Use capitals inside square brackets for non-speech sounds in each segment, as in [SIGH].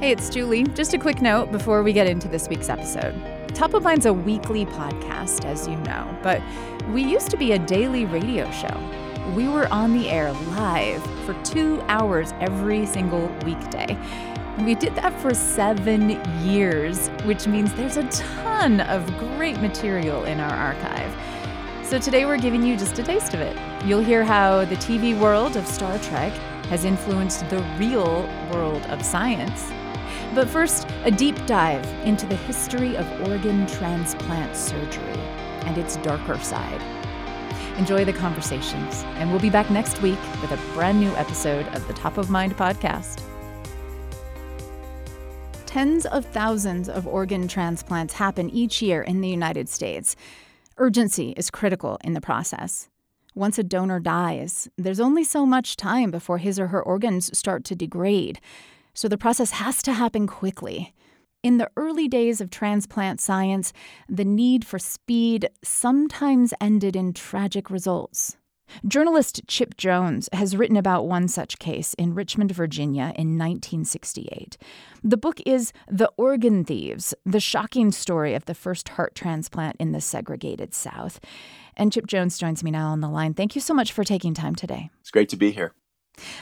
Hey, it's Julie. Just a quick note before we get into this week's episode. Top of Mind's a weekly podcast, as you know, but we used to be a daily radio show. We were on the air live for two hours every single weekday. We did that for seven years, which means there's a ton of great material in our archive. So today we're giving you just a taste of it. You'll hear how the TV world of Star Trek has influenced the real world of science but first, a deep dive into the history of organ transplant surgery and its darker side. Enjoy the conversations, and we'll be back next week with a brand new episode of the Top of Mind podcast. Tens of thousands of organ transplants happen each year in the United States. Urgency is critical in the process. Once a donor dies, there's only so much time before his or her organs start to degrade so the process has to happen quickly. In the early days of transplant science, the need for speed sometimes ended in tragic results. Journalist Chip Jones has written about one such case in Richmond, Virginia in 1968. The book is The Organ Thieves The Shocking Story of the First Heart Transplant in the Segregated South. And Chip Jones joins me now on the line. Thank you so much for taking time today. It's great to be here.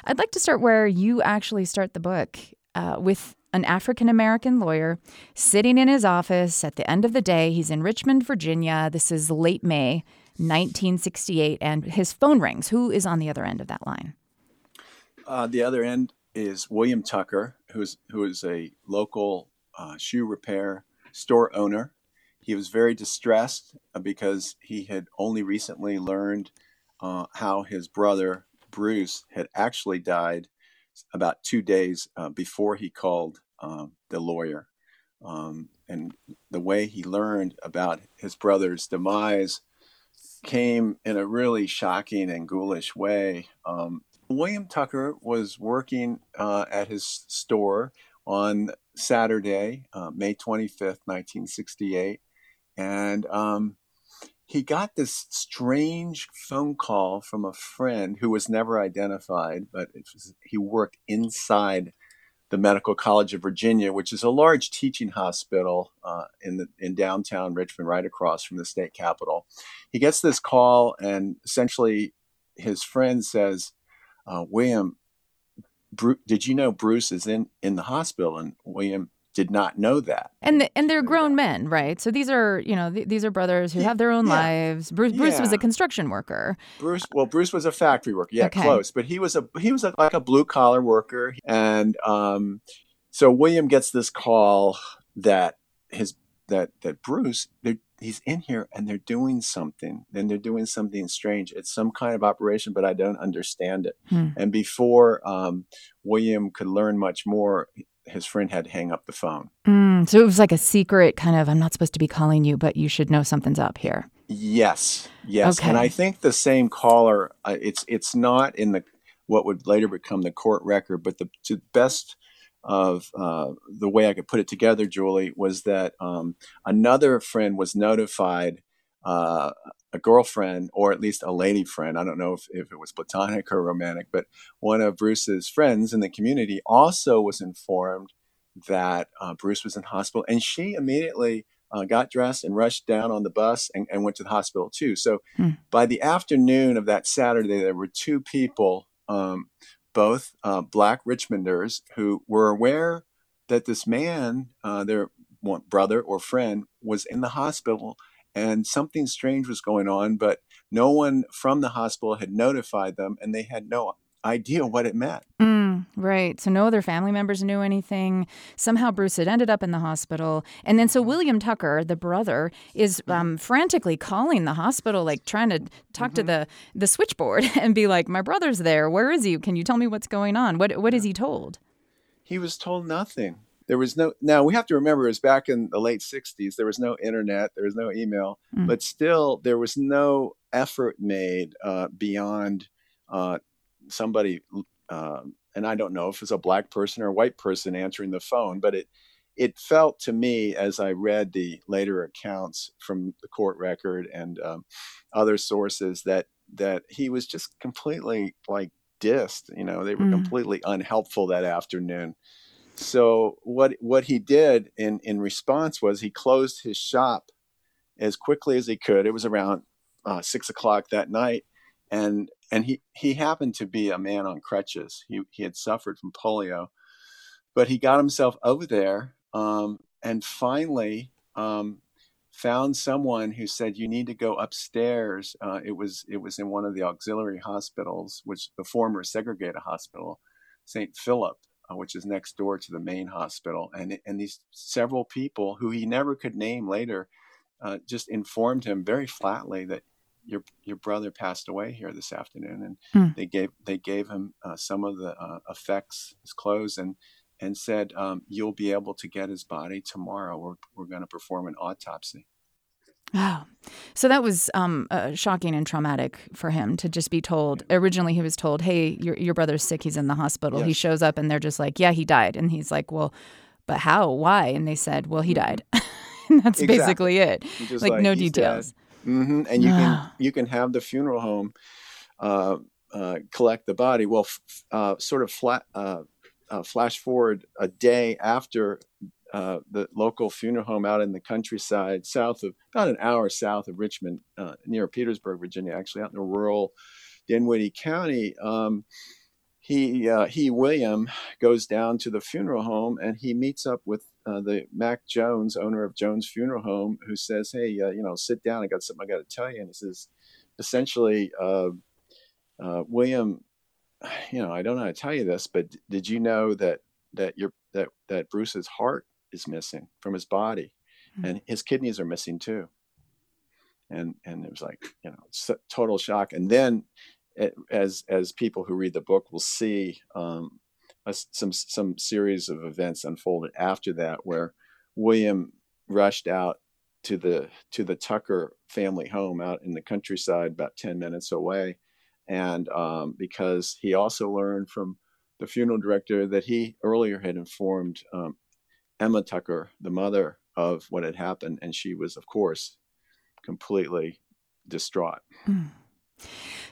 I'd like to start where you actually start the book uh, with an African American lawyer sitting in his office at the end of the day. He's in Richmond, Virginia. This is late May 1968, and his phone rings. Who is on the other end of that line? Uh, the other end is William Tucker, who's who is a local uh, shoe repair store owner. He was very distressed uh, because he had only recently learned uh, how his brother Bruce had actually died about two days uh, before he called um, the lawyer. Um, and the way he learned about his brother's demise came in a really shocking and ghoulish way. Um, William Tucker was working uh, at his store on Saturday, uh, May 25th, 1968. And um, he got this strange phone call from a friend who was never identified, but was, he worked inside the Medical College of Virginia, which is a large teaching hospital uh, in the, in downtown Richmond, right across from the state capitol. He gets this call, and essentially, his friend says, uh, "William, Bru- did you know Bruce is in in the hospital?" And William did not know that. And the, and they're grown men, right? So these are you know th- these are brothers who have their own yeah. lives. Bruce, Bruce yeah. was a construction worker. Bruce, well, Bruce was a factory worker. Yeah, okay. close, but he was a he was a, like a blue collar worker, and um, so William gets this call that his that that Bruce he's in here and they're doing something and they're doing something strange it's some kind of operation but i don't understand it hmm. and before um, william could learn much more his friend had to hang up the phone. Mm, so it was like a secret kind of, I'm not supposed to be calling you, but you should know something's up here. Yes, yes, okay. and I think the same caller. Uh, it's it's not in the what would later become the court record, but the to best of uh, the way I could put it together, Julie, was that um, another friend was notified. Uh, a girlfriend, or at least a lady friend. I don't know if, if it was platonic or romantic, but one of Bruce's friends in the community also was informed that uh, Bruce was in hospital, and she immediately uh, got dressed and rushed down on the bus and, and went to the hospital too. So hmm. by the afternoon of that Saturday, there were two people, um, both uh, black Richmonders, who were aware that this man, uh, their brother or friend, was in the hospital and something strange was going on, but no one from the hospital had notified them, and they had no idea what it meant. Mm, right. So no other family members knew anything. Somehow Bruce had ended up in the hospital. And then so William Tucker, the brother, is mm-hmm. um, frantically calling the hospital, like trying to talk mm-hmm. to the, the switchboard [LAUGHS] and be like, My brother's there. Where is he? Can you tell me what's going on? What what is he told? He was told nothing there was no now we have to remember is back in the late 60s there was no internet there was no email mm. but still there was no effort made uh, beyond uh, somebody uh, and i don't know if it's a black person or a white person answering the phone but it it felt to me as i read the later accounts from the court record and um, other sources that that he was just completely like dissed you know they were mm. completely unhelpful that afternoon So what what he did in in response was he closed his shop as quickly as he could. It was around uh, six o'clock that night, and and he he happened to be a man on crutches. He he had suffered from polio, but he got himself over there, um, and finally um, found someone who said you need to go upstairs. Uh, it was it was in one of the auxiliary hospitals, which the former segregated hospital, St. Philip, uh, which is next door to the main hospital, and and these several people who he never could name later. Uh, just informed him very flatly that your your brother passed away here this afternoon, and hmm. they gave they gave him uh, some of the uh, effects, his clothes, and and said um, you'll be able to get his body tomorrow. We're we're going to perform an autopsy. Wow. [SIGHS] So that was um, uh, shocking and traumatic for him to just be told. Originally, he was told, "Hey, your your brother's sick. He's in the hospital." Yes. He shows up, and they're just like, "Yeah, he died." And he's like, "Well, but how? Why?" And they said, "Well, he mm-hmm. died." [LAUGHS] and that's exactly. basically it. Like, like, no details. Mm-hmm. And you can [SIGHS] you can have the funeral home uh, uh, collect the body. Well, f- uh, sort of flat, uh, uh, flash forward a day after uh, the local funeral home out in the countryside, south of about an hour south of Richmond, near Petersburg, Virginia, actually out in the rural Dinwiddie County. Um, he he William goes down to the funeral home and he meets up with uh, the Mac Jones, owner of Jones Funeral Home, who says, "Hey, uh, you know, sit down. I got something I got to tell you." And he says, essentially, uh, uh William, you know, I don't know how to tell you this, but did you know that that your that that Bruce's heart is missing from his body, mm-hmm. and his kidneys are missing too. And and it was like you know, total shock. And then, as as people who read the book will see. Um, a, some some series of events unfolded after that where William rushed out to the to the Tucker family home out in the countryside about 10 minutes away and um, because he also learned from the funeral director that he earlier had informed um, Emma Tucker, the mother, of what had happened, and she was, of course, completely distraught. Mm.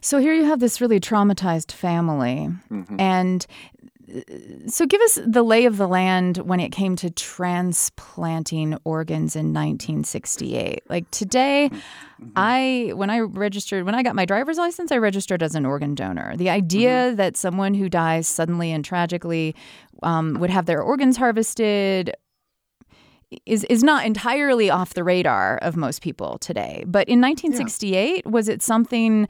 So here you have this really traumatized family, mm-hmm. and so give us the lay of the land when it came to transplanting organs in 1968 like today mm-hmm. i when i registered when i got my driver's license i registered as an organ donor the idea mm-hmm. that someone who dies suddenly and tragically um, would have their organs harvested is is not entirely off the radar of most people today but in 1968 yeah. was it something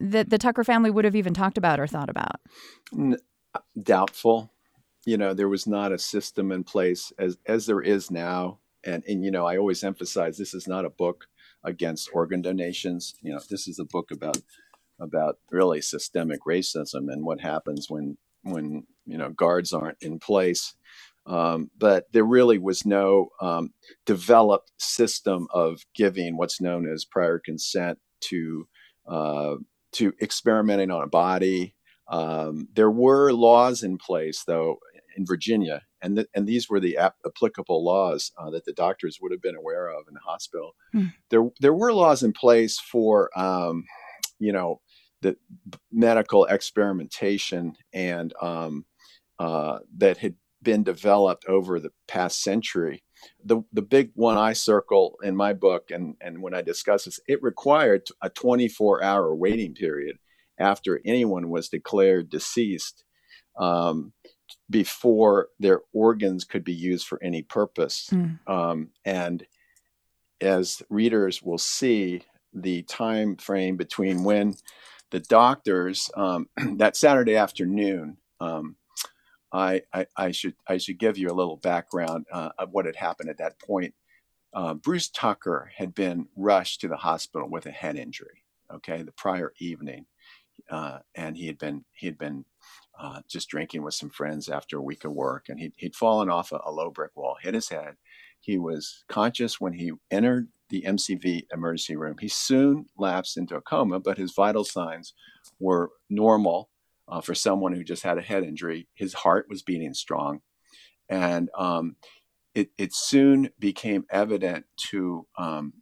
that the tucker family would have even talked about or thought about doubtful. You know, there was not a system in place as as there is now. And and you know, I always emphasize this is not a book against organ donations. You know, this is a book about about really systemic racism and what happens when when you know guards aren't in place. Um, but there really was no um, developed system of giving what's known as prior consent to uh, to experimenting on a body, um, there were laws in place, though, in Virginia, and th- and these were the ap- applicable laws uh, that the doctors would have been aware of in the hospital. Mm. There there were laws in place for um, you know the medical experimentation and um, uh, that had been developed over the past century. The the big one I circle in my book and and when I discuss this, it required a 24 hour waiting period after anyone was declared deceased um, before their organs could be used for any purpose. Mm. Um, and as readers will see, the time frame between when the doctors um, [CLEARS THROAT] that Saturday afternoon. Um, I, I, I, should I should give you a little background uh, of what had happened at that point. Uh, Bruce Tucker had been rushed to the hospital with a head injury. Okay, the prior evening, uh, and he had been he had been uh, just drinking with some friends after a week of work, and he'd, he'd fallen off a, a, low brick wall, hit his head. He was conscious when he entered the MCV emergency room. He soon lapsed into a coma, but his vital signs were normal uh, for someone who just had a head injury. His heart was beating strong, and um, it, it soon became evident to um,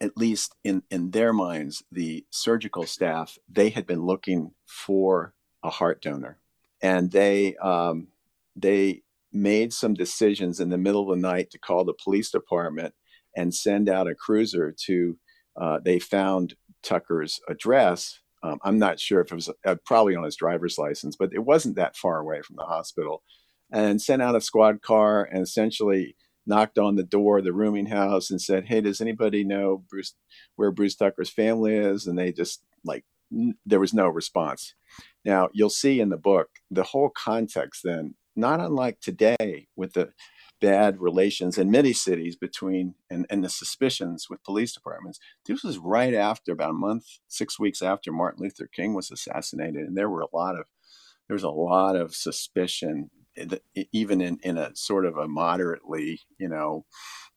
at least in, in their minds, the surgical staff, they had been looking for a heart donor. And they, um, they made some decisions in the middle of the night to call the police department and send out a cruiser to. Uh, they found Tucker's address. Um, I'm not sure if it was uh, probably on his driver's license, but it wasn't that far away from the hospital. And sent out a squad car and essentially knocked on the door of the rooming house and said, "Hey, does anybody know Bruce where Bruce Tucker's family is?" And they just like n- there was no response. Now you'll see in the book the whole context. Then, not unlike today with the bad relations in many cities between and, and the suspicions with police departments. This was right after about a month, six weeks after Martin Luther King was assassinated, and there were a lot of there was a lot of suspicion even in, in a sort of a moderately, you know,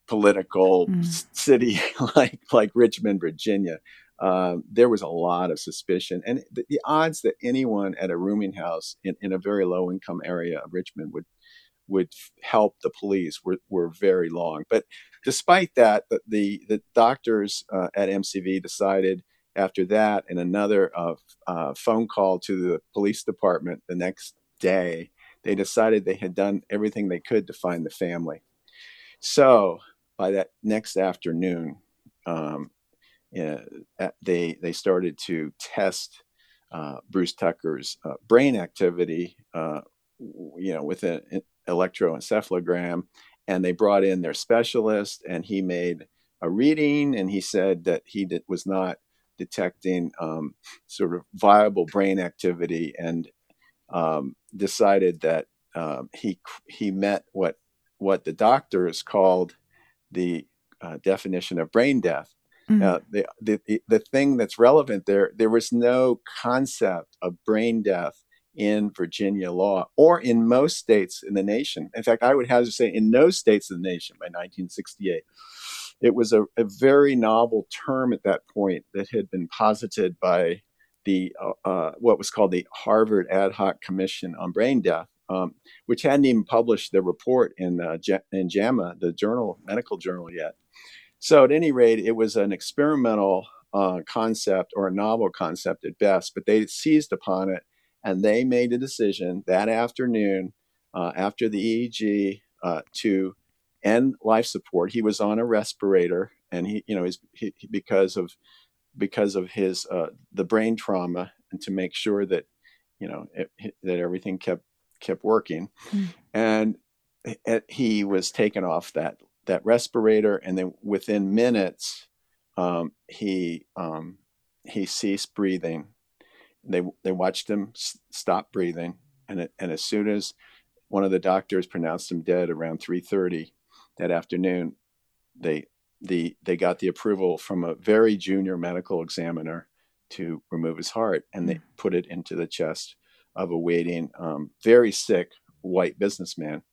political mm. [LAUGHS] city [LAUGHS] like like Richmond, Virginia, um, there was a lot of suspicion, and the, the, odds that anyone at a rooming house in, in a very low income area of Richmond would would help the police were, were very long. But despite that, the the, the doctors uh, at MCV decided after that, and another uh, uh, phone call to the police department the next day they decided they had done everything they could to find the family. So by that next afternoon, um, they they started to test uh, Bruce Tucker's uh, brain activity, uh, you know, with an electroencephalogram, and they brought in their specialist, and he made a reading, and he said that he did, was not detecting um, sort of viable brain activity, and um, decided that um, he he met what what the doctors called the uh, definition of brain death. Mm-hmm. Uh, the, the the thing that's relevant there, there was no concept of brain death in Virginia law or in most states in the nation. In fact, I would have to say in no states in the nation by 1968. It was a, a very novel term at that point that had been posited by the uh, uh, what was called the Harvard Ad Hoc Commission on Brain Death, um, which hadn't even published the report in uh, in JAMA, the journal medical journal yet. So at any rate, it was an experimental uh, concept or a novel concept at best, but they seized upon it and they made a decision that afternoon uh, after the EEG uh, to end life support. He was on a respirator, and he, you know, he's, he, because of because of his uh, the brain trauma and to make sure that you know it, that everything kept kept working. Mm. and it, he was taken off that that respirator and then within minutes um, he um, he ceased breathing. They they watched him s- stop breathing. And it, and as soon as one of the doctors pronounced him dead around 3:30 that afternoon they the they got the approval from a very junior medical examiner to remove his heart, and they hmm. put it into the chest of a waiting, um, very sick white businessman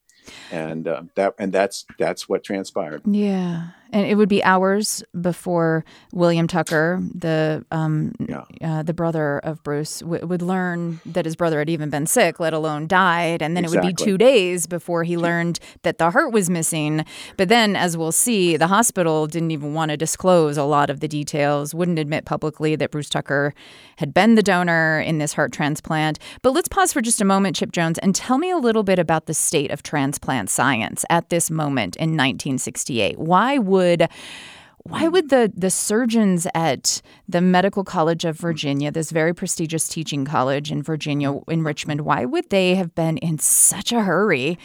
and uh, that and that's that's what transpired. Yeah, and it would be hours before William Tucker, the um, yeah. uh, the brother of Bruce, w- would learn that his brother had even been sick, let alone died, and then exactly. it would be two days before he learned that the heart was missing. But then, as we'll see, the hospital didn't even want to disclose a lot of the details, wouldn't admit publicly that Bruce Tucker had been the donor in this heart transplant. But let's pause for just a moment, Chip Jones, and tell me a little bit about the state of transplant science at this moment in 1968. Why would why would the the surgeons at the Medical College of Virginia, this very prestigious teaching college in Virginia in Richmond, why would they have been in such a hurry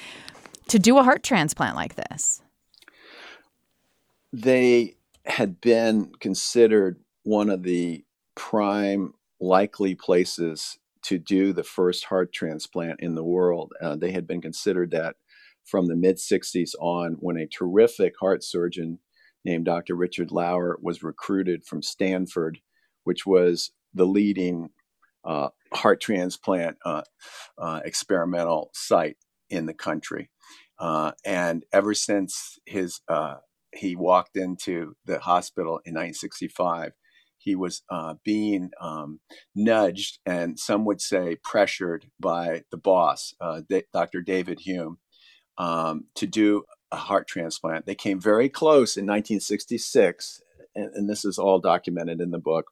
to do a heart transplant like this? They had been considered one of the prime likely places to do the first heart transplant in the world. Uh, they had been considered that from the mid 60s on when a terrific heart surgeon named Dr. Richard Lower was recruited from Stanford, which was the leading uh, heart transplant uh, uh, experimental site in the country. Uh, and ever since his uh, he walked into the hospital in 1965, he was uh, being um, nudged and some would say pressured by the boss, Dr. David Hume, um, to do a heart transplant. They came very close in 1966, and, and this is all documented in the book.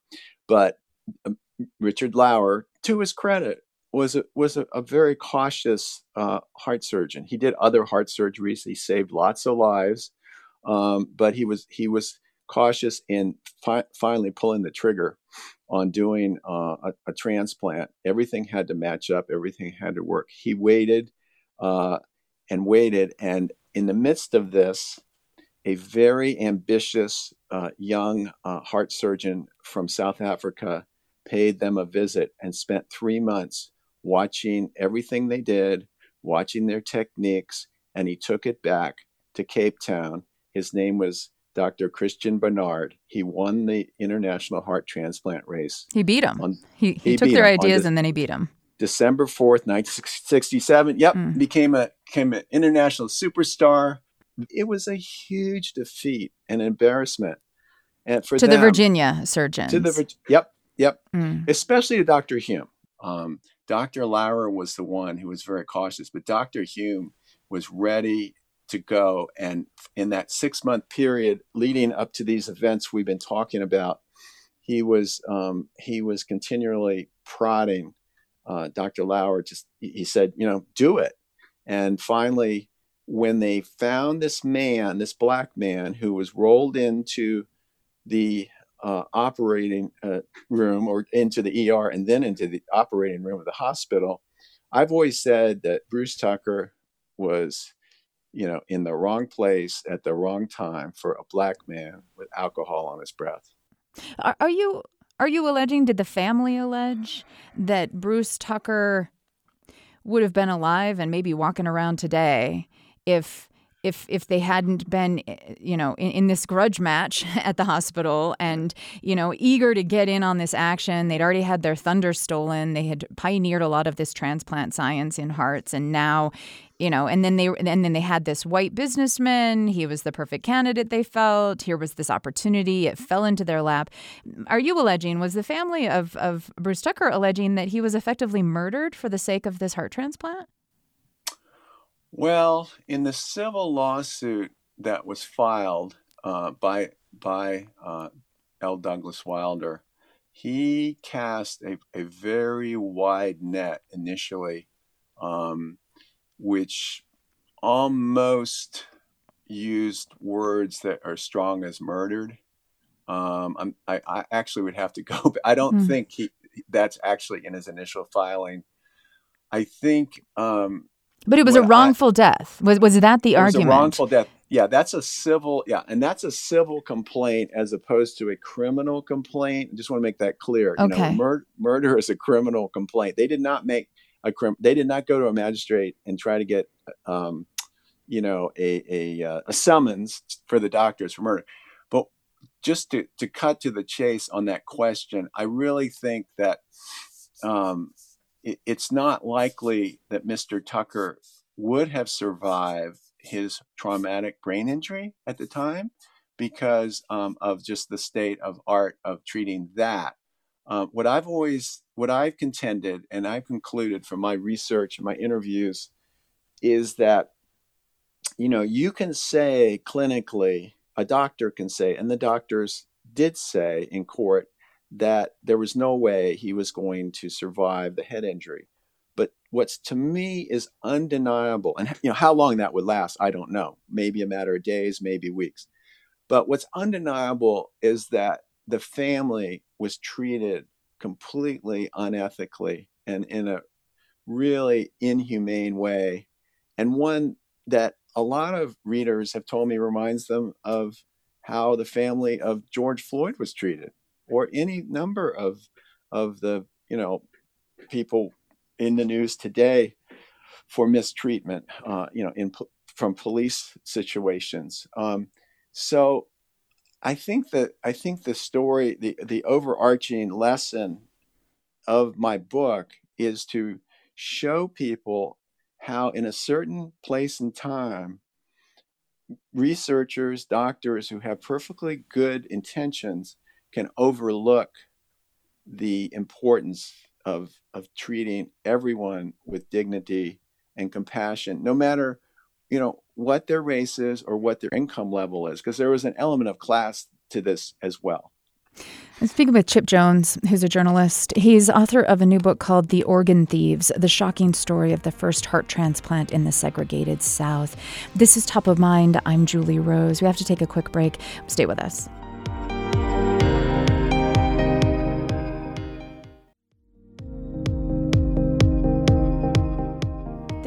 But um, Richard Lower, to his credit, was a, was a, a very cautious uh, heart surgeon. He did other heart surgeries. He saved lots of lives, um, but he was he was cautious in fi- finally pulling the trigger on doing uh, a, a, transplant. Everything had to match up. Everything had to work. He waited uh, and waited, and in the midst of this, a very ambitious uh, young uh, heart surgeon from South Africa paid them a visit and spent three months watching everything they did, watching their techniques, and he took it back to Cape Town. His name was Dr. Christiaan Barnard. He won the international heart transplant race. He beat him. On, he, he, he took their ideas and then he beat him. December 4th, 1967. Yep, mm. became a became an international superstar. It was a huge defeat and embarrassment. And for to them, the Virginia surgeons. To the yep, yep. Mm. Especially to Dr. Hume. Um, Dr. Lower was the one who was very cautious, but Dr. Hume was ready to go. And in that six month period leading up to these events we've been talking about, he was um, he was continually prodding uh, Dr. Lower. Just he said, you know, do it. And finally, when they found this man, this black man who was rolled into the uh, operating uh, room or into the ER and then into the operating room of the hospital, I've always said that Bruce Tucker was, you know, in the wrong place at the wrong time for a black man with alcohol on his breath. Are, are you are you alleging? Did the family allege that Bruce Tucker would have been alive and maybe walking around today if if if they hadn't been eh, you know in, in, this grudge match [LAUGHS] at the hospital and you know eager to get in on this action. They'd already had their thunder stolen. They had pioneered a lot of this transplant science in hearts. And now you know and then they and then they had this white businessman. He was the perfect candidate they felt. Here was this opportunity. It fell into their lap. Are you alleging was the family of of Bruce Tucker alleging that he was effectively murdered for the sake of this heart transplant? Well, in the civil lawsuit that was filed uh, by by uh, L. Douglas Wilder, he cast a, a very wide net initially, um, which almost used words that are strong as murdered. Um, I, I actually would have to go. [LAUGHS] I don't mm. think he that's actually in his initial filing. I think um, but it was a wrongful I, death. Was was that the argument? Wrongful death. Yeah, that's a civil. Yeah, and that's a civil complaint as opposed to a criminal complaint. I just want to make that clear. Okay. You know, mur- murder is a criminal complaint. They did not make a crim. They did not go to a magistrate and try to get, um, you know, a a, uh, a summons for the doctors for murder. But just to to cut to the chase on that question, I really think that. Um, it's not likely that Mr. Tucker would have survived his traumatic brain injury at the time because um, of just the state of art of treating that. Uh, what I've always, what I've contended, and I've concluded from my research and my interviews, is that you know you can say clinically, a doctor can say, and the doctors did say in court that there was no way he was going to survive the head injury. But what's to me is undeniable, and you know how long that would last, I don't know. Maybe a matter of days, maybe weeks. But what's undeniable is that the family was treated completely unethically and in a really inhumane way, and one that a lot of readers have told me reminds them of how the family of George Floyd was treated or any number of of the you know people in the news today for mistreatment, uh, you know, in from police situations. Um, so, I think that I think the story, the the overarching lesson of my book is to show people how, in a certain place and time, researchers, doctors who have perfectly good intentions can overlook the importance of of treating everyone with dignity and compassion, no matter you know what their race is or what their income level is, because there was an element of class to this as well. Speaking with Chip Jones, who's a journalist. He's author of a new book called The Organ Thieves The Shocking Story of the First Heart Transplant in the Segregated South. This is Top of Mind. I'm Julie Rose. We have to take a quick break. Stay with us.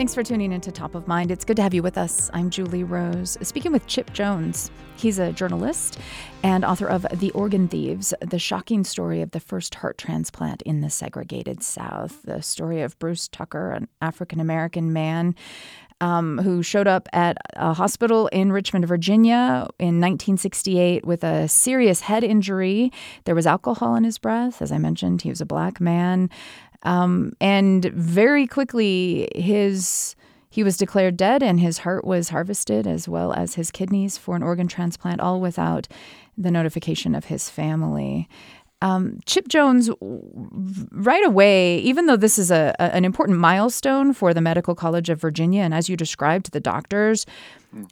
Thanks for tuning into Top of Mind. It's good to have you with us. I'm Julie Rose, speaking with Chip Jones. He's a journalist and author of The Organ Thieves The Shocking Story of the First Heart Transplant in the Segregated South. The story of Bruce Tucker, an African American man um, who showed up at a hospital in Richmond, Virginia in 1968 with a serious head injury. There was alcohol in his breath. As I mentioned, he was a black man. Um, and very quickly, his he was declared dead, and his heart was harvested as well as his kidneys for an organ transplant, all without the notification of his family. Um, Chip Jones, right away, even though this is a, a, an important milestone for the Medical College of Virginia, and as you described, the doctors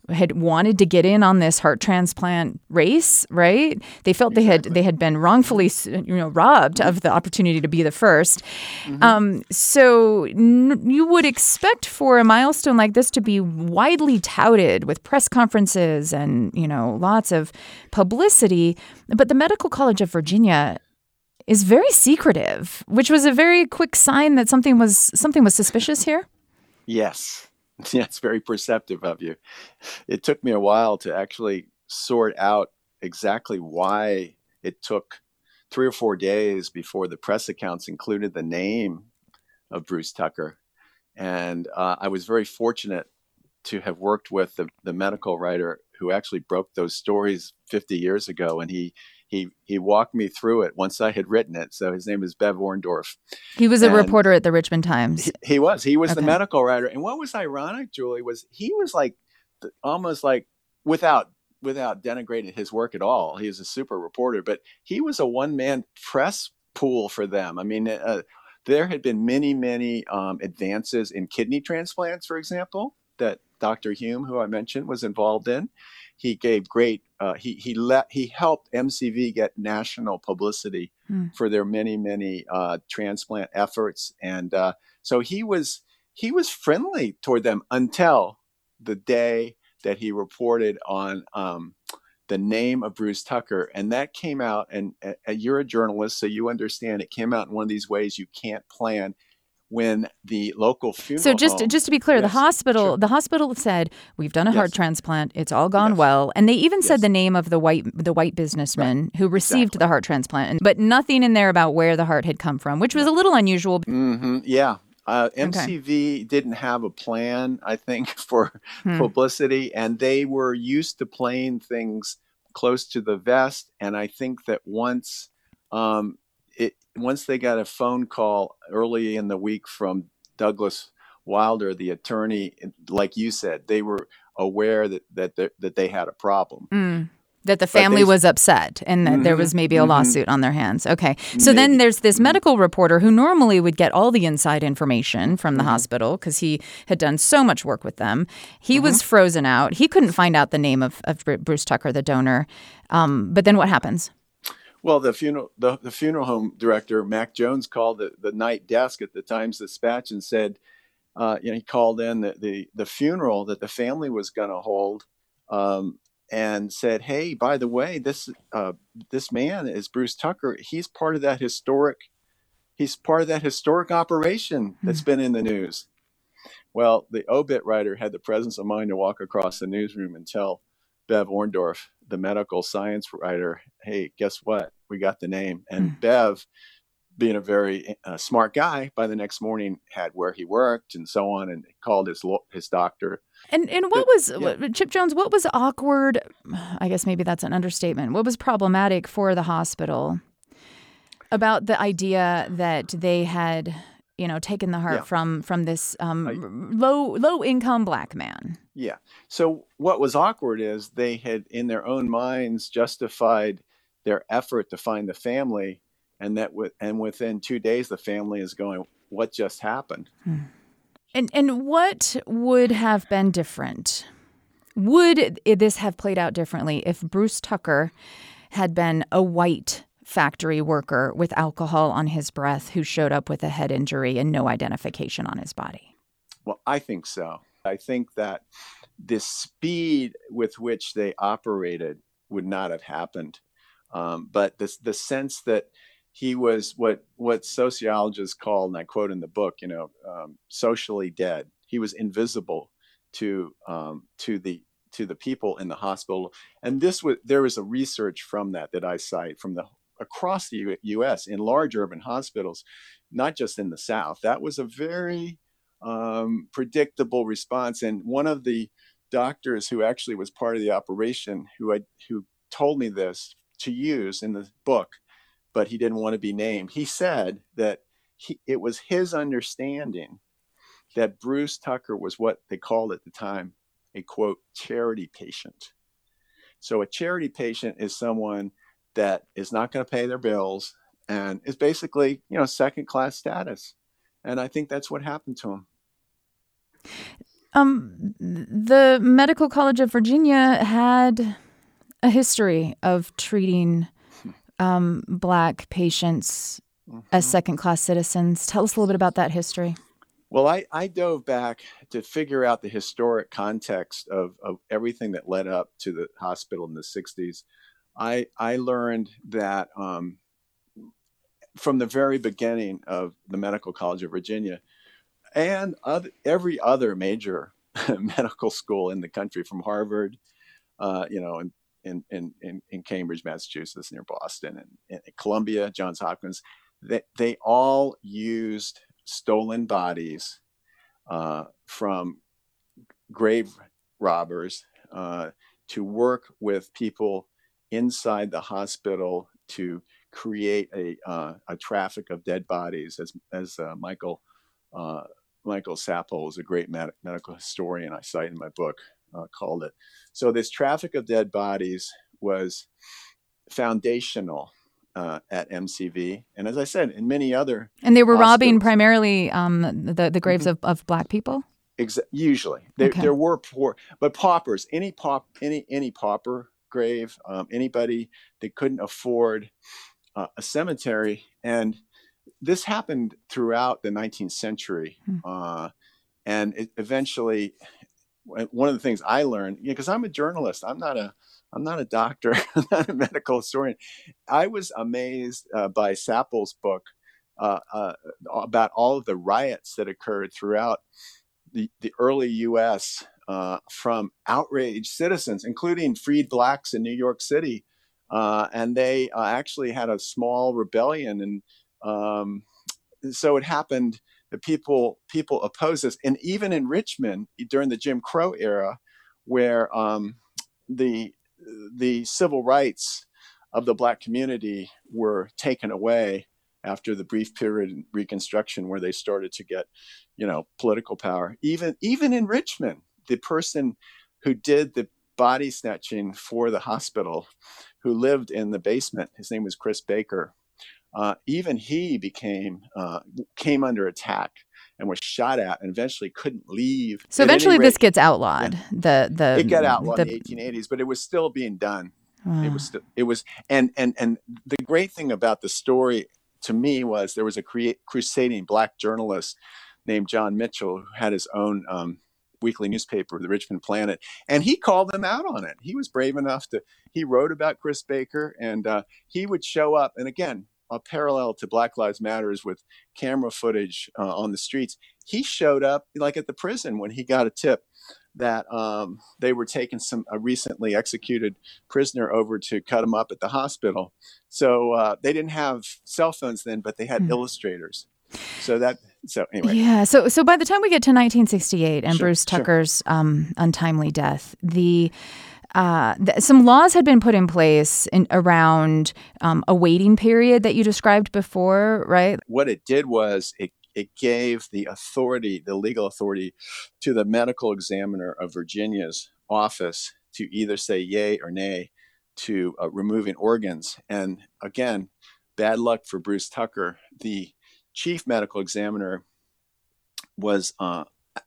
had wanted to get in on this heart transplant race, right? They felt exactly. they had they had been wrongfully, you know, robbed of the opportunity to be the 1st mm-hmm. um, so n- you would expect for a milestone like this to be widely touted with press conferences and you know lots of publicity, but the Medical College of Virginia is very secretive, which was a very quick sign that something was something was suspicious here. Yes, [LAUGHS] yeah, it's very perceptive of you. It took me a while to actually sort out exactly why it took three or four days before the press accounts included the name of Bruce Tucker. And uh, I was very fortunate to have worked with the, the medical writer who actually broke those stories 50 years ago. And he he he walked me through it once I had written it. So his name is Bev Orndorff. He was a reporter at the Richmond Times. He, he was. He was okay. the medical writer. And what was ironic, Julie, was he was like almost like without without denigrating his work at all. He was a super reporter, but he was a one man press pool for them. I mean, uh, there had been many many um, advances in kidney transplants, for example, that Dr. Hume, who I mentioned, was involved in he gave great uh, he he let he helped MCV get national publicity mm. for their many many uh, transplant efforts, and uh, so he was he was friendly toward them until the day that he reported on um, the name of Bruce Tucker, and that came out. And uh, you're a journalist, so you understand it came out in one of these ways you can't plan when the local funeral so just home, just to be clear yes, the hospital sure. the hospital said we've done a yes. heart transplant it's all gone yes. well and they even said the name of the white the white businessman right. who received exactly. the heart transplant but nothing in there about where the heart had come from which was a little unusual mm-hmm. yeah uh, MCV okay. didn't have a plan, I think, [LAUGHS] for hmm. publicity, and they were used to playing things close to the vest. And I think that once um, once they got a phone call early in the week from Douglas Wilder, the attorney, like you said, they were aware that that that they had a problem. Mm. That the family they, was upset and that mm-hmm, there was maybe a mm-hmm. lawsuit mm-hmm. on their hands. Okay. So maybe. then there's this mm-hmm. medical reporter who normally would get all the inside information from the mm-hmm. hospital because he had done so much work with them. He was mm-hmm. frozen out. He couldn't find out the name of, of Bruce Tucker, the donor. Um, but then what happens? Well, the funeral the, the funeral home director Mac Jones called the, the night desk at the Times Dispatch and said, uh, you know, he called in the the, the funeral that the family was going to hold, um, and said, hey, by the way, this uh, this man is Bruce Tucker. He's part of that historic. He's part of that historic operation that's hmm. been in the news. Well, the obit writer had the presence of mind to walk across the newsroom and tell Bev Orndorff, the medical science writer, hey, guess what? We got the name. And mm. Bev, being a very uh, smart guy, by the next morning had where he worked and so on, and called his his doctor. And and what was yeah. Chip Jones? What was awkward? I guess maybe that's an understatement. What was problematic for the hospital about the idea that they had you know taken the heart yeah. from from this um, I, low low income black man? Yeah. So what was awkward is they had in their own minds justified their effort to find the family and that with and within 2 days the family is going what just happened? Hmm. And and what would have been different? Would this have played out differently if Bruce Tucker had been a white factory worker with alcohol on his breath who showed up with a head injury and no identification on his body? Well, I think so. I think that the speed with which they operated would not have happened. Um, but the, the sense that he was what what sociologists call, and I quote in the book, you know, um, socially dead. He was invisible to um, to the to the people in the hospital. And this was there was a research from that that I cite from the across the U.S. in large urban hospitals, not just in the South. That was a very um, predictable response. And one of the doctors who actually was part of the operation, who I, who told me this to use in the book, but he didn't want to be named. He said that he, it was his understanding that Bruce Tucker was what they called at the time a quote charity patient. So a charity patient is someone that is not going to pay their bills and is basically, you know, second class status. And I think that's what happened to him. Um, the Medical College of Virginia had a history of treating um, black patients mm-hmm. as second class citizens. Tell us a little bit about that history. Well, I, I dove back to figure out the historic context of, of everything that led up to the hospital in the 60s. I, I learned that um, from the very beginning of the Medical College of Virginia and other, every other major [LAUGHS] medical school in the country, from Harvard, uh, you know, in, in, in, in, Cambridge, Massachusetts, near Boston, and, and Columbia, Johns Hopkins, they, they all used stolen bodies uh, from grave robbers uh, to work with people inside the hospital to create a, uh, a traffic of dead bodies, as, as uh, Michael uh, Michael Sappol is a great med- medical historian I cite in my book uh, called it. So this traffic of dead bodies was foundational uh, at MCV, and as I said, in many other and they were robbing primarily um, the the graves mm-hmm. of, of black people. Exa- usually, there, okay. there were poor, but paupers. Any pop, any any pauper grave, um, anybody that couldn't afford uh, a cemetery, and this happened throughout the 19th century, hmm. uh, and it eventually. One of the things I learned, because you know, I'm a journalist, I'm not a I'm not a doctor, [LAUGHS] I'm not a medical historian. I was amazed uh, by Sappol's book uh, uh, about all of the riots that occurred throughout the, the early U.S. Uh, from outraged citizens, including freed blacks in New York City. Uh, and they uh, actually had a small rebellion. And um, so it happened that people, people opposed this. And even in Richmond during the Jim Crow era, where um, the the civil rights of the black community were taken away after the brief period in reconstruction where they started to get you know political power even even in richmond the person who did the body snatching for the hospital who lived in the basement his name was chris baker uh, even he became uh, came under attack and was shot at and eventually couldn't leave. So eventually this gets outlawed. Yeah, the the it got outlawed the, in the 1880s, but it was still being done. Uh, it was still, it was and and and the great thing about the story to me was there was a cre- crusading black journalist named John Mitchell who had his own um, weekly newspaper, the Richmond Planet, and he called them out on it. He was brave enough to. He wrote about Chris Baker, and uh, he would show up. And again, a parallel to Black Lives Matters with camera footage uh, on the streets. He showed up like at the prison when he got a tip that um, they were taking some a recently executed prisoner over to cut him up at the hospital. So uh, they didn't have cell phones then, but they had mm. illustrators. So that so anyway. Yeah. So so by the time we get to 1968 and sure, Bruce Tucker's sure. um, untimely death, the uh, th- some laws had been put in place in, around um, a waiting period that you described before, right? What it did was it it gave the authority, the legal authority, to the medical examiner of Virginia's office to either say yay or nay to uh, removing organs. And again, bad luck for Bruce Tucker. The chief medical examiner was uh,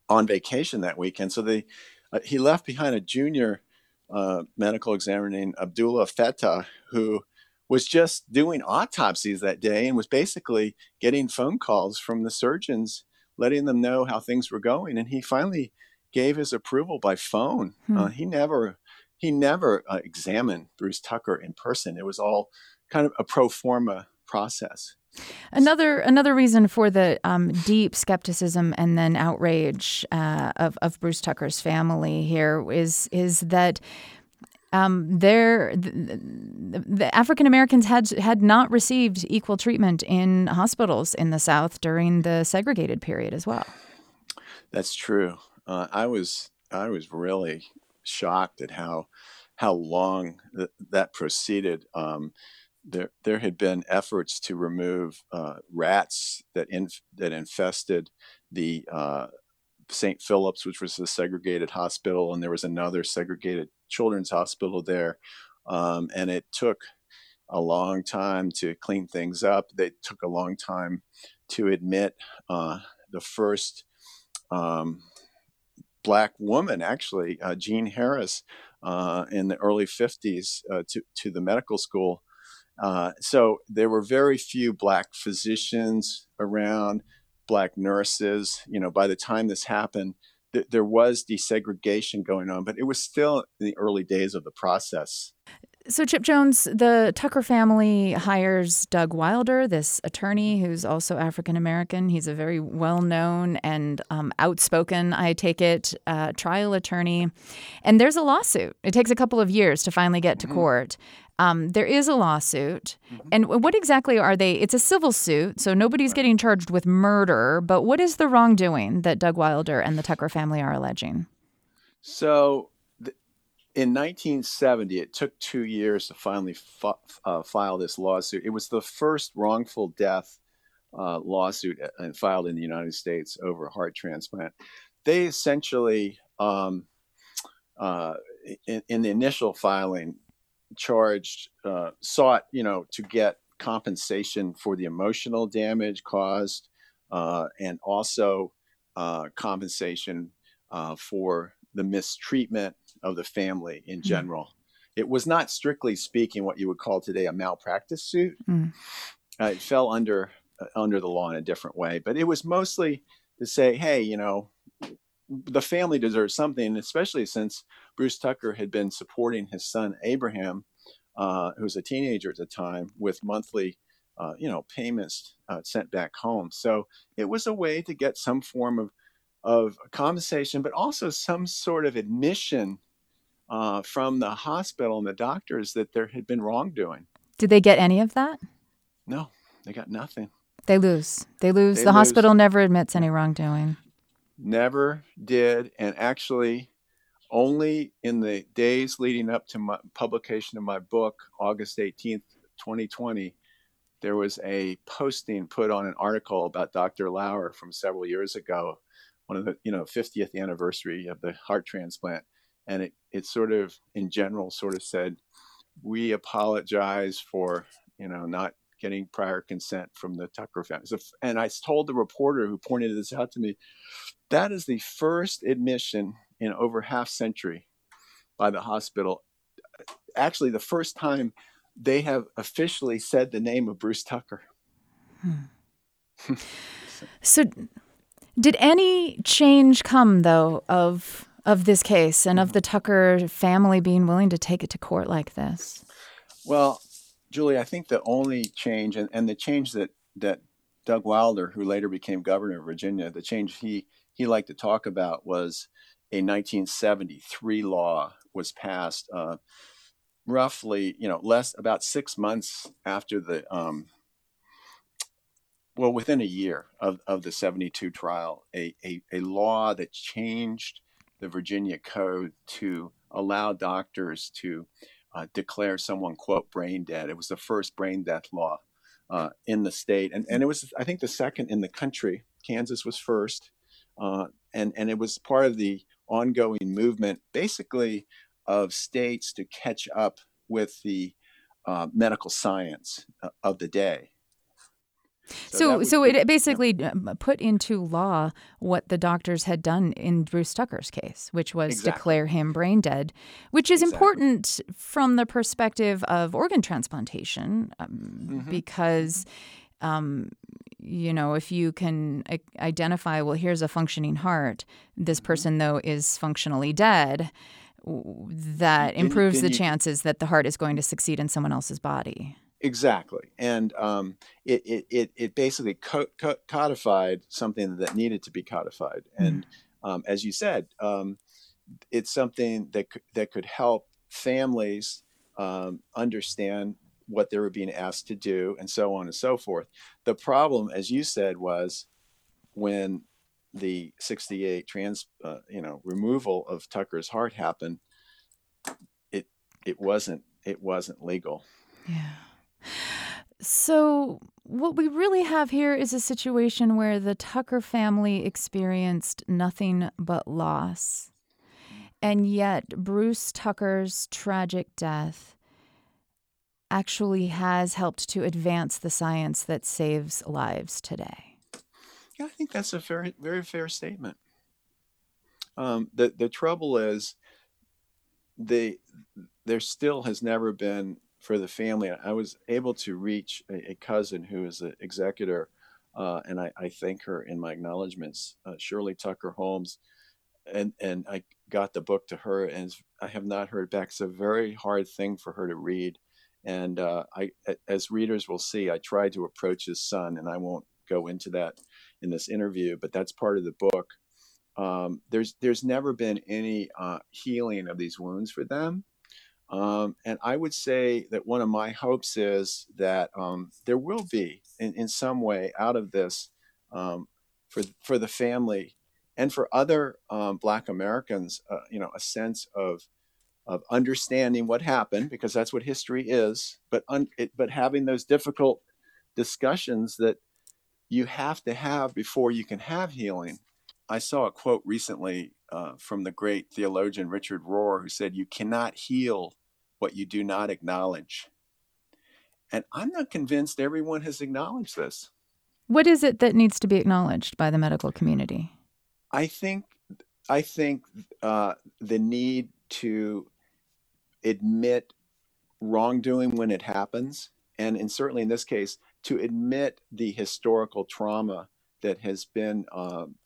on vacation that weekend, so they uh, he left behind a junior uh, medical examiner named Abdullah Fatteh, who was just doing autopsies that day and was basically getting phone calls from the surgeons letting them know how things were going. And he finally gave his approval by phone. Hmm. uh, he never he never uh, examined bruce tucker in person. It was all kind of a pro forma process Another another reason for the um, deep skepticism and then outrage uh, of of Bruce Tucker's family here is is that um, the, the African Americans had had not received equal treatment in hospitals in the South during the segregated period as well. That's true. Uh, I was I was really shocked at how how long th- that proceeded. Um, there there had been efforts to remove uh, rats that inf- that infested the uh, St. Philip's, which was a segregated hospital, and there was another segregated children's hospital there. Um, and it took a long time to clean things up. They took a long time to admit uh, the first um, black woman, actually, uh, Jean Harris, uh, in the early 50s uh, to, to the medical school. Uh, so there were very few black physicians around black nurses. You know, by the time this happened, th- there was desegregation going on, but it was still in the early days of the process. So, Chip Jones, the Tucker family hires Doug Wilder, this attorney who's also African American. He's a very well known and um, outspoken, I take it, uh, trial attorney. And there's a lawsuit. It takes a couple of years to finally get to mm-hmm. court. Um, there is a lawsuit. Mm-hmm. And what exactly are they? It's a civil suit, so nobody's right. getting charged with murder. But what is the wrongdoing that Doug Wilder and the Tucker family are alleging? So in 1970, it took two years to finally uh, file this lawsuit. It was the first wrongful death uh, lawsuit uh, filed in the United States over a heart transplant. They essentially, um, uh, in, in, the initial filing, charged, uh, sought, you know, to get compensation for the emotional damage caused, uh, and also compensation for the mistreatment of the family in mm. general. Mm. It was not strictly speaking what you would call today a malpractice suit. Mm. Uh, it fell under uh, under the law in a different way, but it was mostly to say, hey, you know, the family deserves something, especially since Bruce Tucker had been supporting his son Abraham, uh, who was a teenager at the time, with monthly, uh, you know, payments uh, sent back home. So it was a way to get some form of of compensation, but also some sort of admission uh, from the hospital and the doctors that there had been wrongdoing. Did they get any of that? No, they got nothing. They lose. They lose. They the lose. hospital never admits any wrongdoing. Never did, and actually, only in the days leading up to my publication of my book, August 18th, 2020, there was a posting put on an article about Dr. Lower from several years ago, one of the you know 50th anniversary of the heart transplant, and it it sort of in general sort of said, we apologize for you know not getting prior consent from the Tucker family. So, and I told the reporter who pointed this out to me, that is the first admission in over half century by the hospital. Actually, the first time they have officially said the name of Bruce Tucker. Hmm. [LAUGHS] so, did any change come though of of this case and of the Tucker family being willing to take it to court like this? Well, Julie, I think the only change, and, and the change that, that Doug Wilder, who later became governor of Virginia, the change he, he liked to talk about was a 1973 law was passed uh, roughly, you know, less about six months after the, um, well, within a year of, of the 72 trial, a, a, a law that changed the Virginia code to allow doctors to uh, declare someone quote brain dead. It was the first brain death law uh, in the state, and and it was I think the second in the country. Kansas was first, uh, and and it was part of the ongoing movement, basically, of states to catch up with the uh, medical science uh, of the day. So, so, so it basically yeah. Um, put into law what the doctors had done in Bruce Tucker's case, which was exactly. declare him brain dead, which is exactly. important from the perspective of organ transplantation um, mm-hmm. because. Um, you know, if you can identify, well, here's a functioning heart, this mm-hmm. person, though, is functionally dead, that improves the you, chances that the heart is going to succeed in someone else's body. Exactly, and um, it, it, it it basically co- co- codified something that needed to be codified, mm. and um, as you said, um, it's something that c- that could help families um, understand what they were being asked to do, and so on and so forth. The problem, as you said, was when the 68 trans uh, you know removal of Tucker's heart happened it it wasn't it wasn't legal yeah so, what we really have here is a situation where the Tucker family experienced nothing but loss. And yet, Bruce Tucker's tragic death actually has helped to advance the science that saves lives today. Yeah, I think that's a very, very fair statement. Um, the the trouble is, the there still has never been for the family. I was able to reach a, a cousin who is an executor, uh, and I, I, thank her in my acknowledgments, uh, Shirley Tucker Holmes, and and I got the book to her, and I have not heard back. It's a very hard thing for her to read, and uh, I, as readers will see, I tried to approach his son, and I won't go into that in this interview, but that's part of the book. Um, there's there's never been any uh, healing of these wounds for them um, and I would say that one of my hopes is that um, there will be, in, in some way, out of this um, for for the family and for other um, Black Americans, uh, you know, a sense of of understanding what happened because that's what history is, but un, it, but having those difficult discussions that you have to have before you can have healing. I saw a quote recently uh, from the great theologian Richard Rohr, who said, You cannot heal what you do not acknowledge. And I'm not convinced everyone has acknowledged this. What is it that needs to be acknowledged by the medical community? I think I think uh, the need to admit wrongdoing when it happens, and, and certainly in this case, to admit the historical trauma that has been um,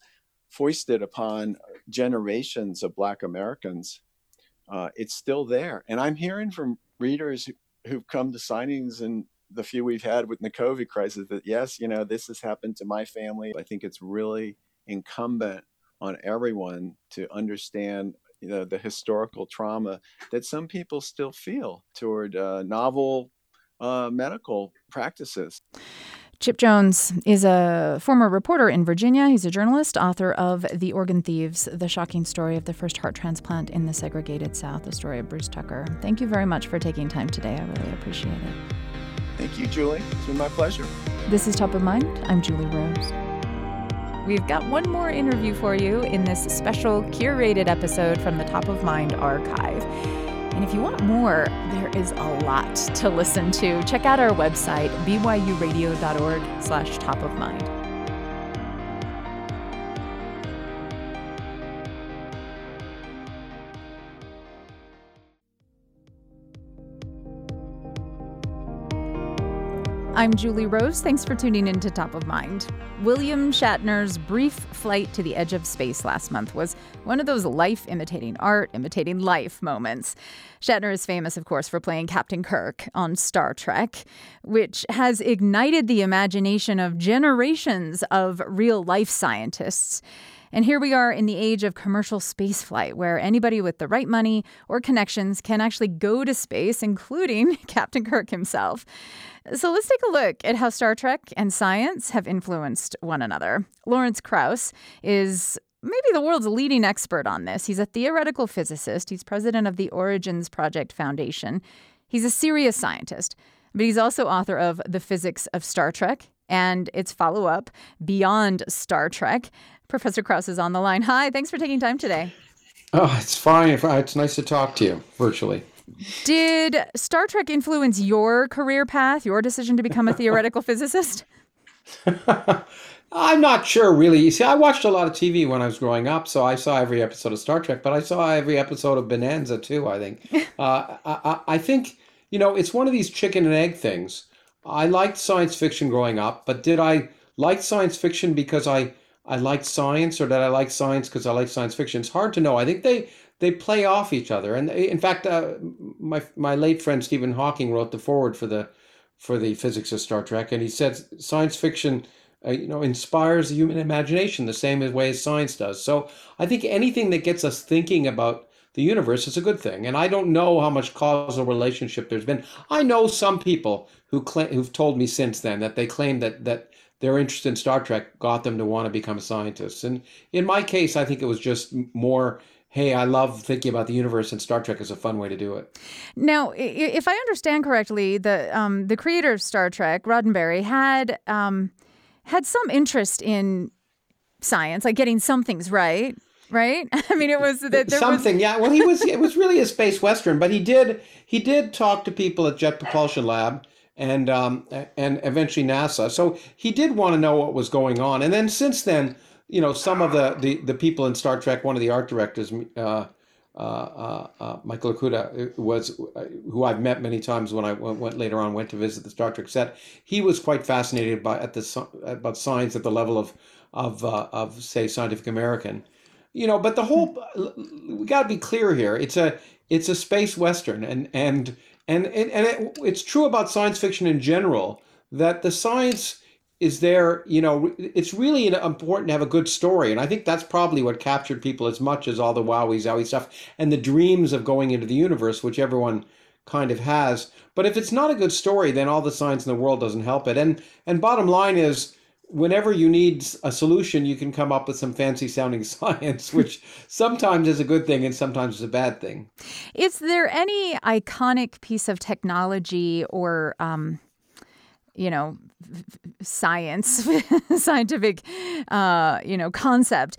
foisted upon generations of Black Americans, uh, it's still there. And I'm hearing from readers who, who've come to signings and the few we've had with the COVID crisis that yes, you know, this has happened to my family. I think it's really incumbent on everyone to understand you know the historical trauma that some people still feel toward uh, novel uh, medical practices. Chip Jones is a former reporter in Virginia. He's a journalist, author of The Organ Thieves, the shocking story of the first heart transplant in the segregated South, the story of Bruce Tucker. Thank you very much for taking time today. I really appreciate it. Thank you, Julie. It's been my pleasure. This is Top of Mind. I'm Julie Rose. We've got one more interview for you in this special curated episode from the Top of Mind archive. And if you want more, there is a lot to listen to. Check out our website, byuradio.org slash top of mind. I'm Julie Rose. Thanks for tuning in to Top of Mind. William Shatner's brief flight to the edge of space last month was one of those life imitating art, imitating life moments. Shatner is famous, of course, for playing Captain Kirk on Star Trek, which has ignited the imagination of generations of real life scientists. And here we are in the age of commercial spaceflight, where anybody with the right money or connections can actually go to space, including [LAUGHS] Captain Kirk himself. So let's take a look at how Star Trek and science have influenced one another. Lawrence Krauss is maybe the world's leading expert on this. He's a theoretical physicist, he's president of the Origins Project Foundation. He's a serious scientist, but he's also author of The Physics of Star Trek and its follow up, Beyond Star Trek. Professor Krauss is on the line. Hi, thanks for taking time today. Oh, it's fine. It's nice to talk to you virtually. Did Star Trek influence your career path, your decision to become a theoretical physicist? [LAUGHS] [LAUGHS] I'm not sure, really. You see, I watched a lot of TV when I was growing up, so I saw every episode of Star Trek, but I saw every episode of Bonanza too. I think. [LAUGHS] uh, I, I think you know it's one of these chicken and egg things. I liked science fiction growing up, but did I like science fiction because I I liked science, or that I like science because I like science fiction? It's hard to know. I think they they play off each other, and in fact, uh, my my late friend Stephen Hawking wrote the foreword for the for the physics of Star Trek, and he said science fiction uh, you know, inspires the human imagination the same way as science does. So I think anything that gets us thinking about the universe is a good thing. And I don't know how much causal relationship there's been. I know some people who claim, who've told me since then that they claim that that their interest in Star Trek got them to want to become scientists. And in my case, I think it was just more hey, I love thinking about the universe, and Star Trek is a fun way to do it. Now, if I understand correctly, the um, the creator of Star Trek, Roddenberry, had um, had some interest in science, like getting some things right. Right. [LAUGHS] I mean, it was that something. Was... Yeah. Well, he was. It was really a space western, but he did. He did talk to people at Jet Propulsion Lab and um, and eventually NASA. So he did want to know what was going on. And then since then, you know, some of the the, the people in Star Trek, one of the art directors, uh, uh, uh, uh, Michael Okuda was, who I've met many times when I went later on went to visit the Star Trek set. He was quite fascinated by at the about science at the level of of of say Scientific American, you know. But the whole we got to be clear here. It's a it's a space western, and and and and, and it, it's true about science fiction in general that the science is there you know it's really important to have a good story. And i think that's probably what captured people as much as all the wowie zowie stuff and the dreams of going into the universe which everyone kind of has. But if it's not a good story then all the science in the world doesn't help it. And and bottom line is whenever you need a solution you can come up with some fancy sounding [LAUGHS] science which sometimes is a good thing and sometimes is a bad thing is there any iconic piece of technology or um you know science [LAUGHS] scientific uh, you know concept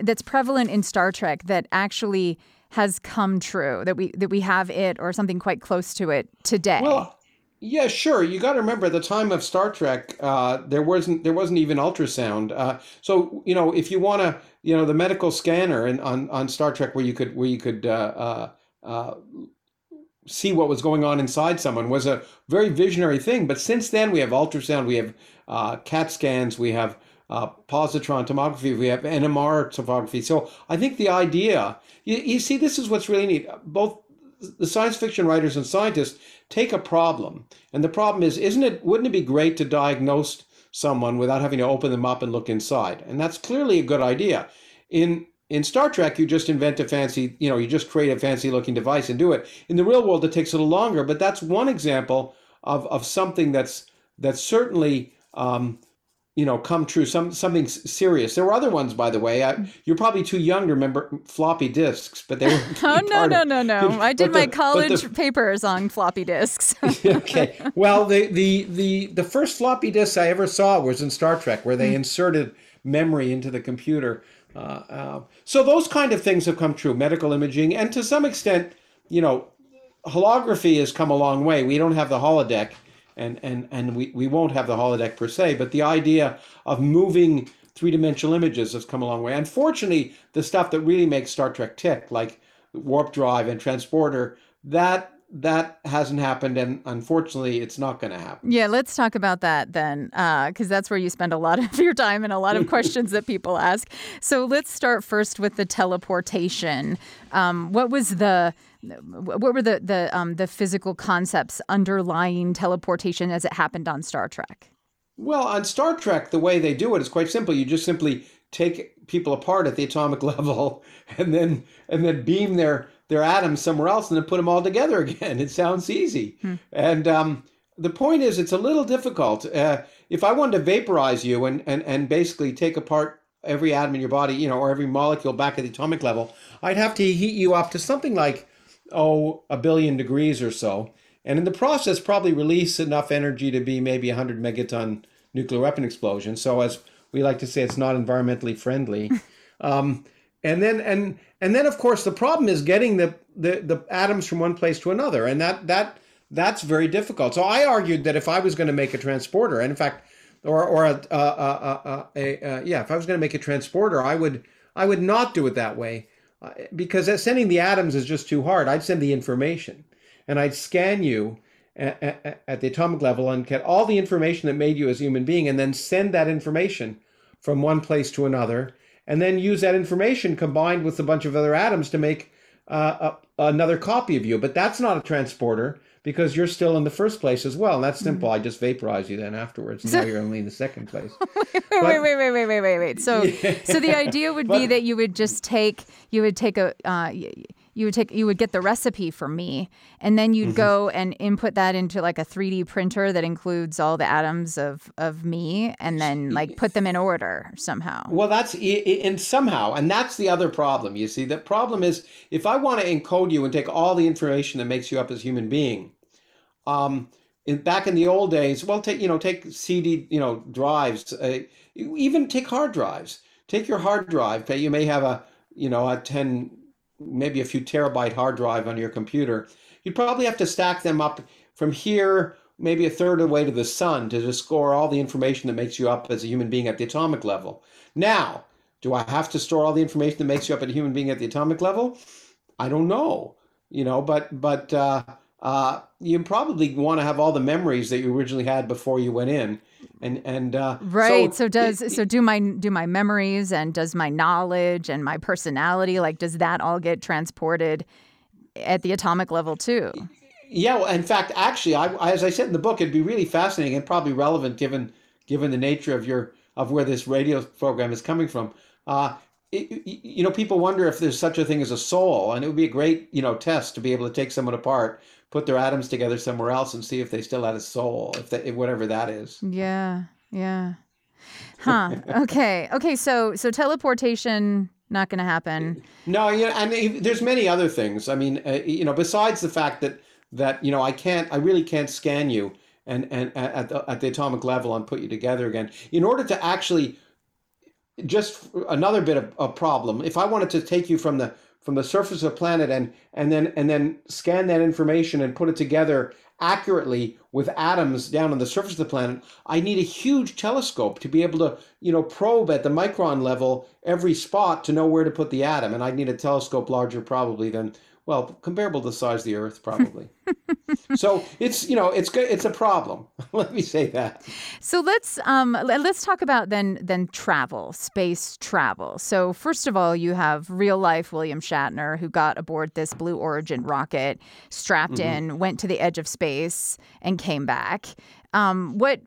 that's prevalent in Star Trek that actually has come true that we that we have it or something quite close to it today. Well, yeah, sure. You got to remember at the time of Star Trek, uh, there wasn't there wasn't even ultrasound. Uh, so you know, if you want to, you know, the medical scanner and on on Star Trek where you could where you could uh, uh, uh see what was going on inside someone was a very visionary thing. But since then, we have ultrasound, we have uh, CAT scans, we have positron tomography, we have NMR tomography. So I think the idea, you, you see, this is what's really neat. Both the science fiction writers and scientists take a problem, and the problem is, isn't it? Wouldn't it be great to diagnose someone without having to open them up and look inside? And that's clearly a good idea. In in Star Trek, you just invent a fancy, you know, you just create a fancy looking device and do it. In the real world, it takes a little longer, but that's one example of, of something that's that's certainly um, you know come true. Some something serious. There were other ones, by the way. I, you're probably too young to remember floppy disks, but they were. [LAUGHS] oh no no no [LAUGHS] no! I did my college the, papers on floppy disks. [LAUGHS] okay, well the the the the first floppy disk I ever saw was in Star Trek, where they mm. inserted memory into the computer uh, uh, so those kind of things have come true, medical imaging, and to some extent, you know, holography has come a long way. We don't have the holodeck, and and and we, we won't have the holodeck per se, but the idea of moving three-dimensional images has come a long way. Unfortunately, the stuff that really makes Star Trek tick, like warp drive and transporter, that that hasn't happened and unfortunately it's not going to happen. Yeah let's talk about that then because uh, that's where you spend a lot of [LAUGHS] your time and a lot of [LAUGHS] questions that people ask. So let's start first with the teleportation. Um, what was the what were the the um, the physical concepts underlying teleportation as it happened on star trek well on star trek the way they do it is quite simple you just simply take people apart at the atomic [LAUGHS] level and then and then beam their their atoms somewhere else and then put them all together again. [LAUGHS] It sounds easy. Hmm. And um, the point is, it's a little difficult. Uh, if I wanted to vaporize you and, and, and basically take apart every atom in your body, you know, or every molecule back at the atomic level, I'd have to heat you up to something like, oh, a billion degrees or so. And in the process, probably release enough energy to be maybe 100 megaton nuclear weapon explosion. So, as we like to say, it's not environmentally friendly. [LAUGHS] um, and then and and then of course the problem is getting the, the the atoms from one place to another and that that that's very difficult so i argued that if i was going to make a transporter and in fact or or a, a, a, a, a yeah, if I was going to make a transporter, I would I would not do it that way because sending the atoms is just too hard. I'd send the information, and I'd scan you at, at, the atomic level and get all the information that made you as a human being, and then send that information from one place to another, and then use that information combined with a bunch of other atoms to make uh, a, another copy of you. But that's not a transporter because you're still in the first place as well. And that's simple. Mm-hmm. I just vaporize you then afterwards. So, now you're only in the second place. wait, [LAUGHS] but, wait, wait, wait, wait, wait, wait, wait. So, yeah. so the idea would [LAUGHS] but, be that you would just take, you would take a, uh, you would take you would get the recipe from me and then you'd mm-hmm. go and input that into like a 3D printer that includes all the atoms of of me and then like put them in order somehow. Well, that's and somehow and that's the other problem. You see, the problem is if I want to encode you and take all the information that makes you up as a human being, um, in, back in the old days, well, take you know take CD you know drives, uh, even take hard drives. Take your hard drive. You may have a you know a ten maybe a few terabyte hard drive on your computer, you'd probably have to stack them up from here, maybe a third of the way to the sun to just score all the information that makes you up as a human being at the atomic level. Now, do I have to store all the information that makes you up as a human being at the atomic level? I don't know, you know, but but uh, uh, you probably want to have all the memories that you originally had before you went in. And and uh, right so, so does it, so do my do my memories and does my knowledge and my personality like does that all get transported at the atomic level too? Yeah well, in fact actually I, as i said in the book it'd be really fascinating and probably relevant given given the nature of your of where this radio program is coming from. Uh, it, you know people wonder if there's such a thing as a soul and it would be a great you know test to be able to take someone apart put their atoms together somewhere else and see if they still had a soul, if they, whatever that is. Yeah, yeah. Huh. [LAUGHS] okay. Okay. So so teleportation not going to happen. No, yeah, and there's many other things. I mean, uh, you know, besides the fact that that you know I can't, I really can't scan you and and at the, at the atomic level and put you together again. In order to actually, just another bit of a problem. If I wanted to take you from the from the surface of the planet and and then and then scan that information and put it together accurately with atoms down on the surface of the planet i need a huge telescope to be able to you know probe at the micron level every spot to know where to put the atom and I'd need a telescope larger probably than well, comparable to the size of the Earth, probably. [LAUGHS] so it's you know it's good. It's a problem. [LAUGHS] Let me say that. So let's um let's talk about then then travel, space travel. So first of all, you have real life William Shatner who got aboard this Blue Origin rocket, strapped mm-hmm. in, went to the edge of space, and came back. Um, what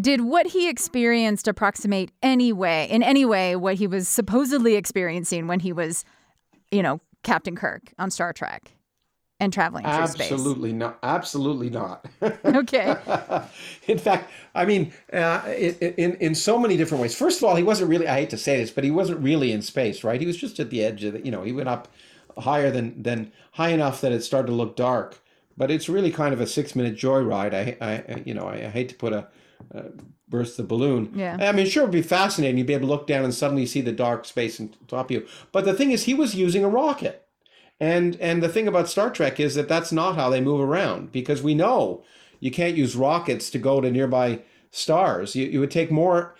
did what he experienced approximate any way in any way what he was supposedly experiencing when he was you know Captain Kirk on Star Trek and traveling through space. Absolutely not. Absolutely not. [LAUGHS] okay. in fact, I mean, uh, in in so many different ways. First of all, he wasn't really. I hate to say this, but he wasn't really in space, right? He was just at the edge of the. You know, he went up higher than than high enough that it started to look dark. But it's really kind of a six minute joyride. I, I, you know, I, I hate to put a uh, burst the balloon. Yeah. I mean, sure, it'd be fascinating. You'd be able to look down and suddenly see the dark space on top of you. But the thing is, he was using a rocket. And and the thing about Star Trek is that that's not how they move around because we know you can't use rockets to go to nearby stars. You, you would take more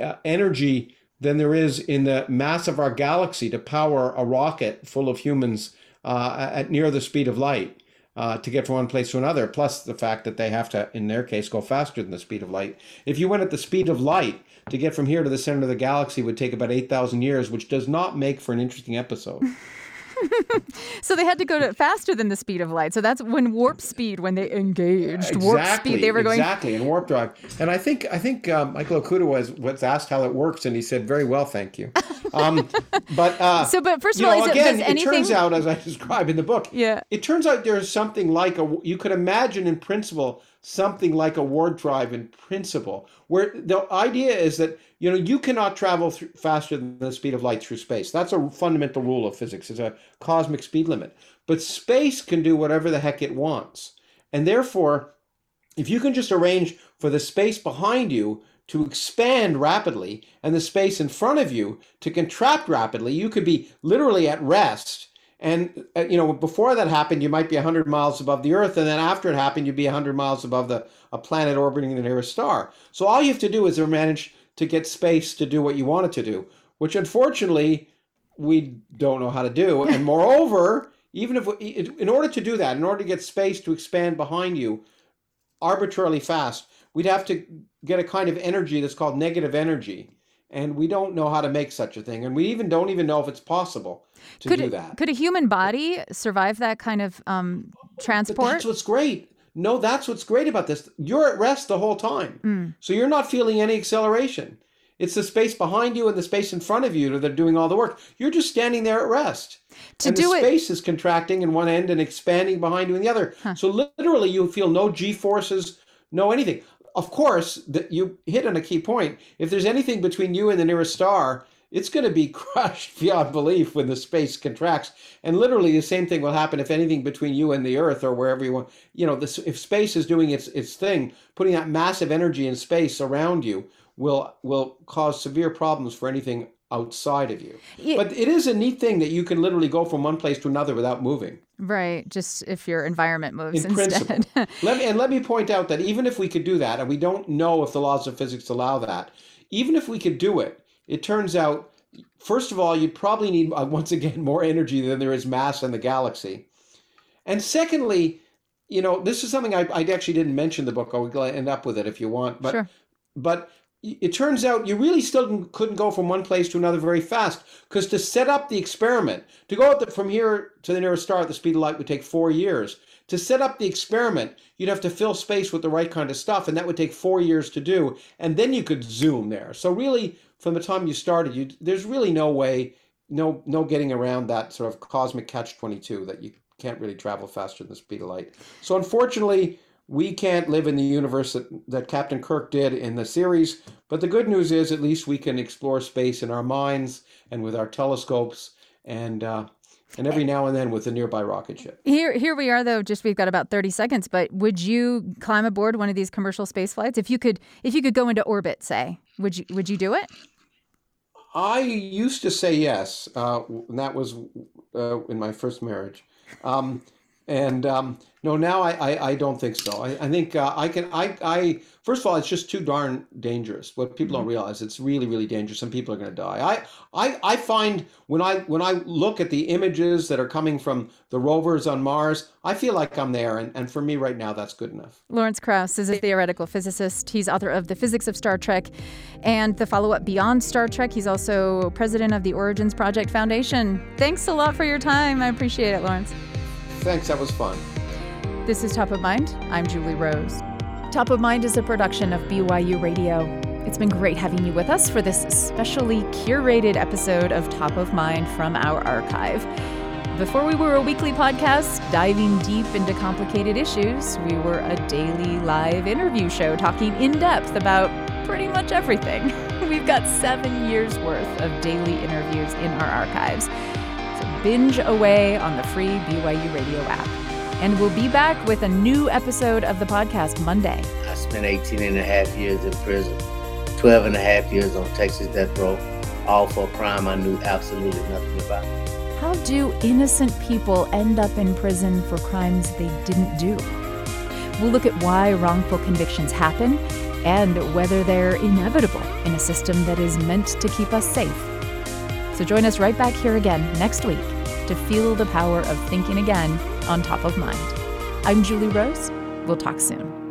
uh, energy than there is in the mass of our galaxy to power a rocket full of humans uh, at near the speed of light uh, to get from one place to another, plus the fact that they have to, in their case, go faster than the speed of light. If you went at the speed of light, to get from here to the center of the galaxy would take about 8,000 years, which does not make for an interesting episode. [LAUGHS] [LAUGHS] so they had to go to faster than the speed of light. So that's when warp speed, when they engaged exactly, warp speed, they were going exactly in warp drive. And I think I think um, Michael Okuda was was asked how it works, and he said, "Very well, thank you." [LAUGHS] Um, but uh, so, but first of all, know, again, it, anything... it turns out, as I [LAUGHS] describe in the book, yeah, it turns out there's something like a you could imagine in principle something like a warp drive in principle, where the idea is that you know you cannot travel faster than the speed of light through space. That's a fundamental rule of physics. It's a cosmic speed limit. But space can do whatever the heck it wants, and therefore, if you can just arrange for the space behind you to expand rapidly and the space in front of you to contract rapidly, you could be literally at rest And uh, you know, before that happened, you might be 100 miles above the Earth, and then after it happened, you'd be 100 miles above the a planet orbiting the nearest star. So all you have to do is manage to get space to do what you want it to do, which unfortunately we don't know how to do. [LAUGHS] And moreover, even if we, in order to do that, in order to get space to expand behind you arbitrarily fast, we'd have to get a kind of energy that's called negative energy. And we don't know how to make such a thing. And we even don't even know if it's possible to could do it- that. Could a human body survive that kind of um, But transport? that's what's great. No, that's what's great about this. You're at rest the whole time. Mm. So you're not feeling any acceleration. It's the space behind you and the space in front of you that are doing all the work. You're just standing there at rest. To and do the space is contracting in one end and expanding behind you in the other. Huh. So literally you feel no G forces, no anything. Of course, that you hit on a key point. If there's anything between you and the nearest star, it's going to be [LAUGHS] crushed beyond belief when the space contracts. And literally, the same thing will happen if anything between you and the Earth or wherever you want. You know, this, if space is doing its its thing, putting that massive energy in space around you will will cause severe problems for anything outside of you. But it is a neat thing that you can literally go from one place to another without moving. right. Just if your environment moves In instead. principle. [LAUGHS] Let me, and let me point out that even if we could do that, and we don't know if the laws of physics allow that, even if we could do it, it turns out, first of all, you'd probably need, uh, once again, [LAUGHS] more energy than there is mass in the galaxy. And secondly, you know, this is something I, I actually didn't mention in the book. I'll end up with it if you want. But Sure. but it turns out you really still couldn't go from one place to another very fast because to set up the experiment to go the, from here to the nearest star at the speed of light would take four years. To set up the experiment you'd have to fill space with the right kind of stuff and that would take four years to do and then you could zoom there. So really from the time you started you there's really no way no no getting around that sort of cosmic catch 22 that you can't really travel faster than the speed of light. So unfortunately we can't live in the universe that, that Captain Kirk did in the series, but the good news is at least we can explore space in our minds and with our telescopes and uh, and every now and then with a nearby rocket ship. Here, here we are though. Just we've got about thirty seconds. But would you climb aboard one of these commercial space flights if you could? If you could go into orbit, say, would you? Would you do it? I used to say yes, uh, and that was uh, in my first marriage. Um, and um, no, now I, I, I don't think so. I, I think uh, I can. I, I first of all, it's just too darn dangerous. What people don't realize, it's really, really dangerous. Some people are going to die. I, I, I find when I when I look at the images that are coming from the rovers on Mars, I feel like I'm there. And, and for me right now, that's good enough. Lawrence Krauss is a theoretical physicist. He's author of The Physics of Star Trek and the follow up Beyond Star Trek. He's also president of the Origins Project Foundation. Thanks a lot for your time. I appreciate it, Lawrence. Thanks, that was fun. This is Top of Mind. I'm Julie Rose. Top of Mind is a production of BYU Radio. It's been great having you with us for this specially curated episode of Top of Mind from our archive. Before we were a weekly podcast diving deep into complicated issues, we were a daily live interview show talking in depth about pretty much everything. [LAUGHS] We've got seven years worth of daily interviews in our archives. Binge away on the free BYU Radio app. And we'll be back with a new episode of the podcast Monday. I spent 18 and a half years in prison, 12 and a half years on Texas death row, all for a crime I knew absolutely nothing about. How do innocent people end up in prison for crimes they didn't do? We'll look at why wrongful convictions happen and whether they're inevitable in a system that is meant to keep us safe. So join us right back here again next week to feel the power of thinking again on top of mind. I'm Julie Rose. We'll talk soon.